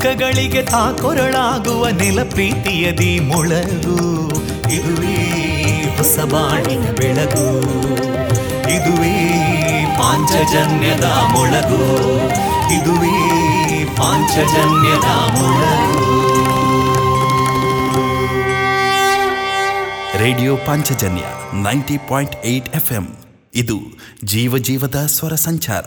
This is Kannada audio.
ದುಃಖಗಳಿಗೆ ತಾಕೊರಳಾಗುವ ನೆಲ ಪ್ರೀತಿಯದಿ ಮೊಳಗು. ಇದುವೇ ಹೊಸ ಬಾಣಿನ ಬೆಳಗು. ಇದುವೇ ಪಾಂಚಜನ್ಯದ ಮೊಳಗು. ಇದುವೇ ಪಾಂಚಜನ್ಯದ ಮೊಳಗು. Radio Panchajanya ninety point eight F M ಇದು ಜೀವ ಜೀವದ ಸ್ವರ ಸಂಚಾರ.